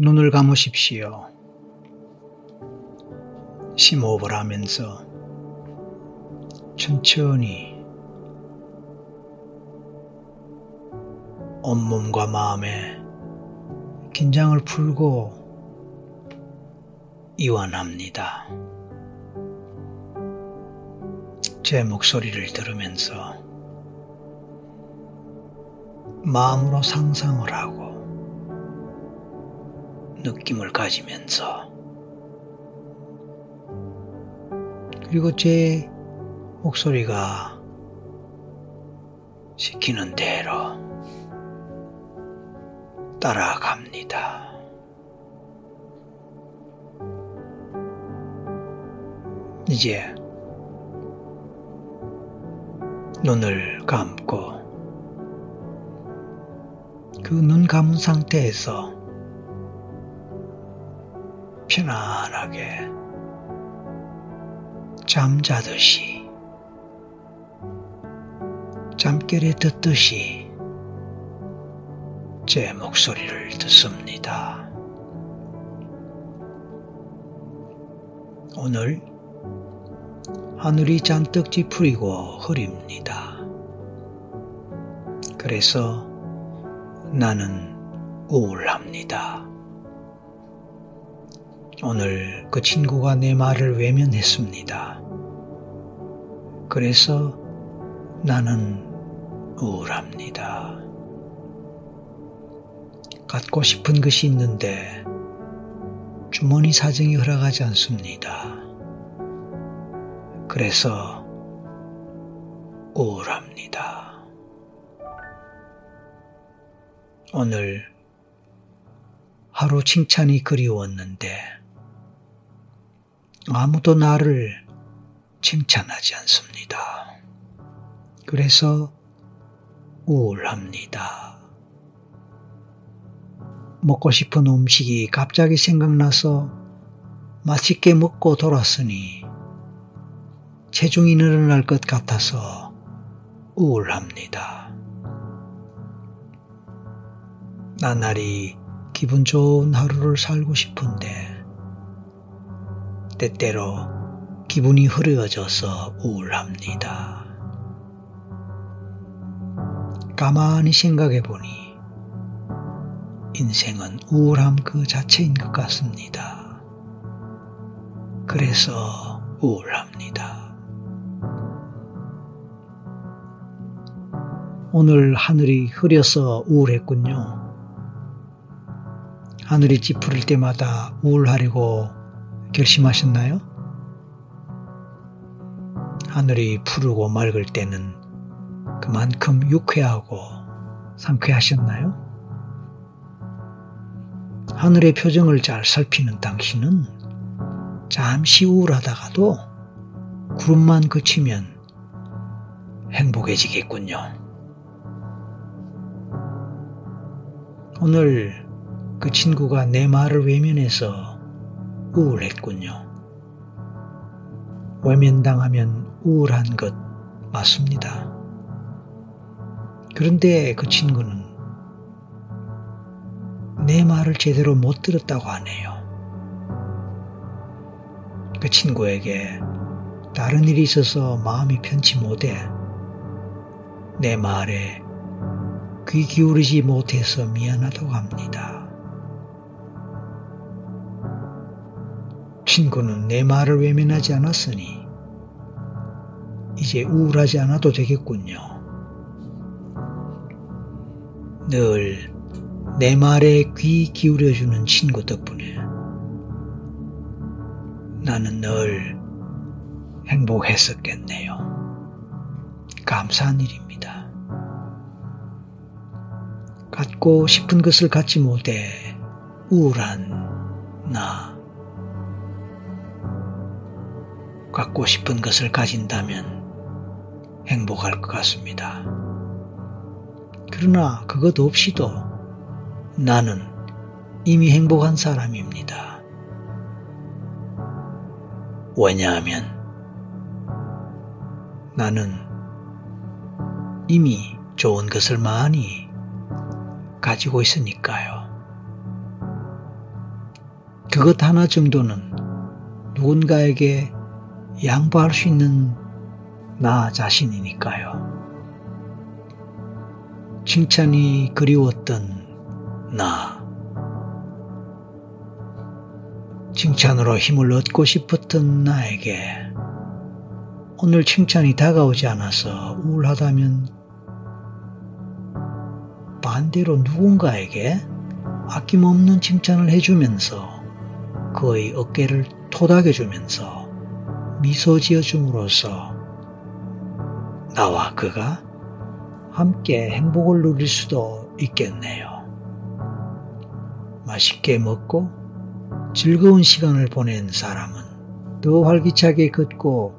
눈을 감으십시오. 심호흡을 하면서 천천히 온몸과 마음에 긴장을 풀고 이완합니다. 제 목소리를 들으면서 마음으로 상상을 하고 느낌을 가지면서 그리고 제 목소리가 시키는 대로 따라갑니다. 이제 눈을 감고 그 눈 감은 상태에서 편안하게 잠자듯이 잠결에 듣듯이 제 목소리를 듣습니다. 오늘 하늘이 잔뜩 찌푸리고 흐립니다. 그래서 나는 우울합니다. 오늘 그 친구가 내 말을 외면했습니다. 그래서 나는 우울합니다. 갖고 싶은 것이 있는데 주머니 사정이 허락하지 않습니다. 그래서 우울합니다. 오늘 하루 칭찬이 그리웠는데 아무도 나를 칭찬하지 않습니다. 그래서 우울합니다. 먹고 싶은 음식이 갑자기 생각나서 맛있게 먹고 돌았으니 체중이 늘어날 것 같아서 우울합니다. 나날이 기분 좋은 하루를 살고 싶은데 때때로 기분이 흐려져서 우울합니다. 가만히 생각해 보니 인생은 우울함 그 자체인 것 같습니다. 그래서 우울합니다. 오늘 하늘이 흐려서 우울했군요. 하늘이 찌푸릴 때마다 우울하려고 결심하셨나요? 하늘이 푸르고 맑을 때는 그만큼 유쾌하고 상쾌하셨나요? 하늘의 표정을 잘 살피는 당신은 잠시 우울하다가도 구름만 그치면 행복해지겠군요. 오늘 그 친구가 내 말을 외면해서 우울했군요. 외면당하면 우울한 것 맞습니다. 그런데 그 친구는 내 말을 제대로 못 들었다고 하네요. 그 친구에게 다른 일이 있어서 마음이 편치 못해 내 말에 귀 기울이지 못해서 미안하다고 합니다. 친구는 내 말을 외면하지 않았으니 이제 우울하지 않아도 되겠군요. 늘 내 말에 귀 기울여주는 친구 덕분에 나는 늘 행복했었겠네요. 감사한 일입니다. 갖고 싶은 것을 갖지 못해 우울한 나. 갖고 싶은 것을 가진다면 행복할 것 같습니다. 그러나 그것 없이도 나는 이미 행복한 사람입니다. 왜냐하면 나는 이미 좋은 것을 많이 가지고 있으니까요. 그것 하나 정도는 누군가에게 양보할 수 있는 나 자신이니까요. 칭찬이 그리웠던 나. 칭찬으로 힘을 얻고 싶었던 나에게 오늘 칭찬이 다가오지 않아서 우울하다면 반대로 누군가에게 아낌없는 칭찬을 해주면서 그의 어깨를 토닥여주면서 미소 지어줌으로써 나와 그가 함께 행복을 누릴 수도 있겠네요. 맛있게 먹고 즐거운 시간을 보낸 사람은 더 활기차게 걷고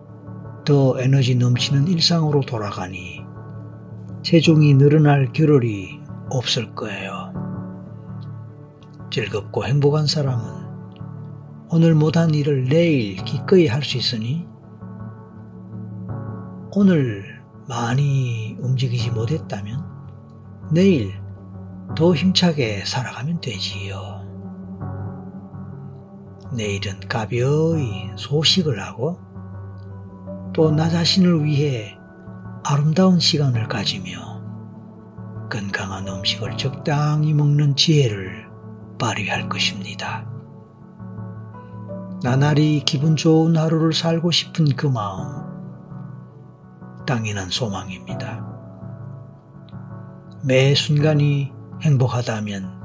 더 에너지 넘치는 일상으로 돌아가니 체중이 늘어날 겨를이 없을 거예요. 즐겁고 행복한 사람은 오늘 못한 일을 내일 기꺼이 할 수 있으니 오늘 많이 움직이지 못했다면 내일 더 힘차게 살아가면 되지요. 내일은 가벼이 소식을 하고 또 나 자신을 위해 아름다운 시간을 가지며 건강한 음식을 적당히 먹는 지혜를 발휘할 것입니다. 나날이 기분 좋은 하루를 살고 싶은 그 마음, 당연한 소망입니다. 매 순간이 행복하다면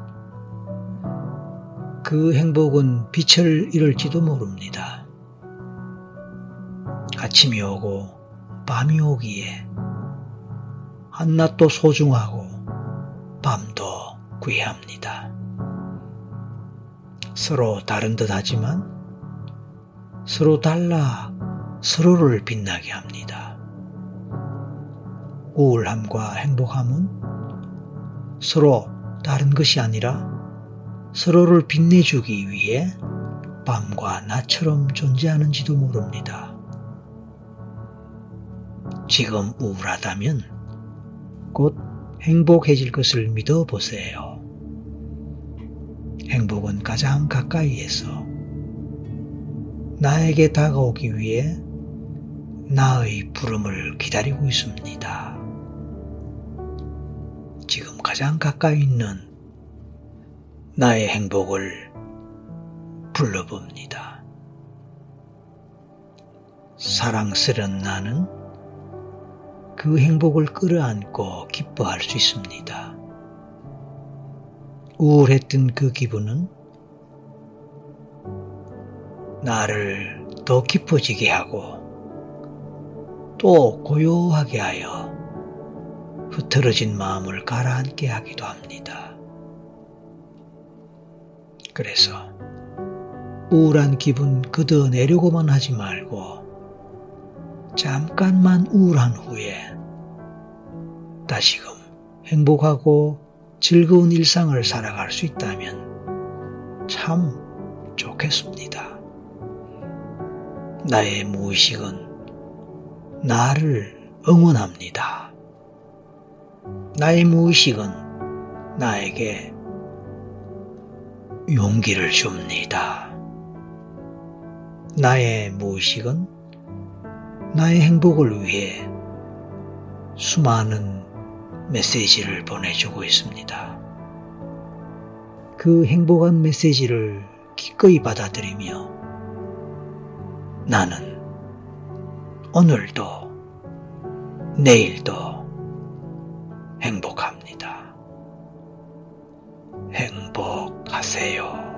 그 행복은 빛을 잃을지도 모릅니다. 아침이 오고 밤이 오기에 한낮도 소중하고 밤도 귀합니다. 서로 다른 듯 하지만 서로 달라 서로를 빛나게 합니다. 우울함과 행복함은 서로 다른 것이 아니라 서로를 빛내주기 위해 밤과 낮처럼 존재하는지도 모릅니다. 지금 우울하다면 곧 행복해질 것을 믿어 보세요. 행복은 가장 가까이에서 나에게 다가오기 위해 나의 부름을 기다리고 있습니다. 지금 가장 가까이 있는 나의 행복을 불러봅니다. 사랑스런 나는 그 행복을 끌어안고 기뻐할 수 있습니다. 우울했던 그 기분은 나를 더 깊어지게 하고 또 고요하게 하여 흐트러진 마음을 가라앉게 하기도 합니다. 그래서 우울한 기분 걷어내려고만 하지 말고 잠깐만 우울한 후에 다시금 행복하고 즐거운 일상을 살아갈 수 있다면 참 좋겠습니다. 나의 무의식은 나를 응원합니다. 나의 무의식은 나에게 용기를 줍니다. 나의 무의식은 나의 행복을 위해 수많은 메시지를 보내주고 있습니다. 그 행복한 메시지를 기꺼이 받아들이며 나는 오늘도 내일도 행복합니다. 행복하세요.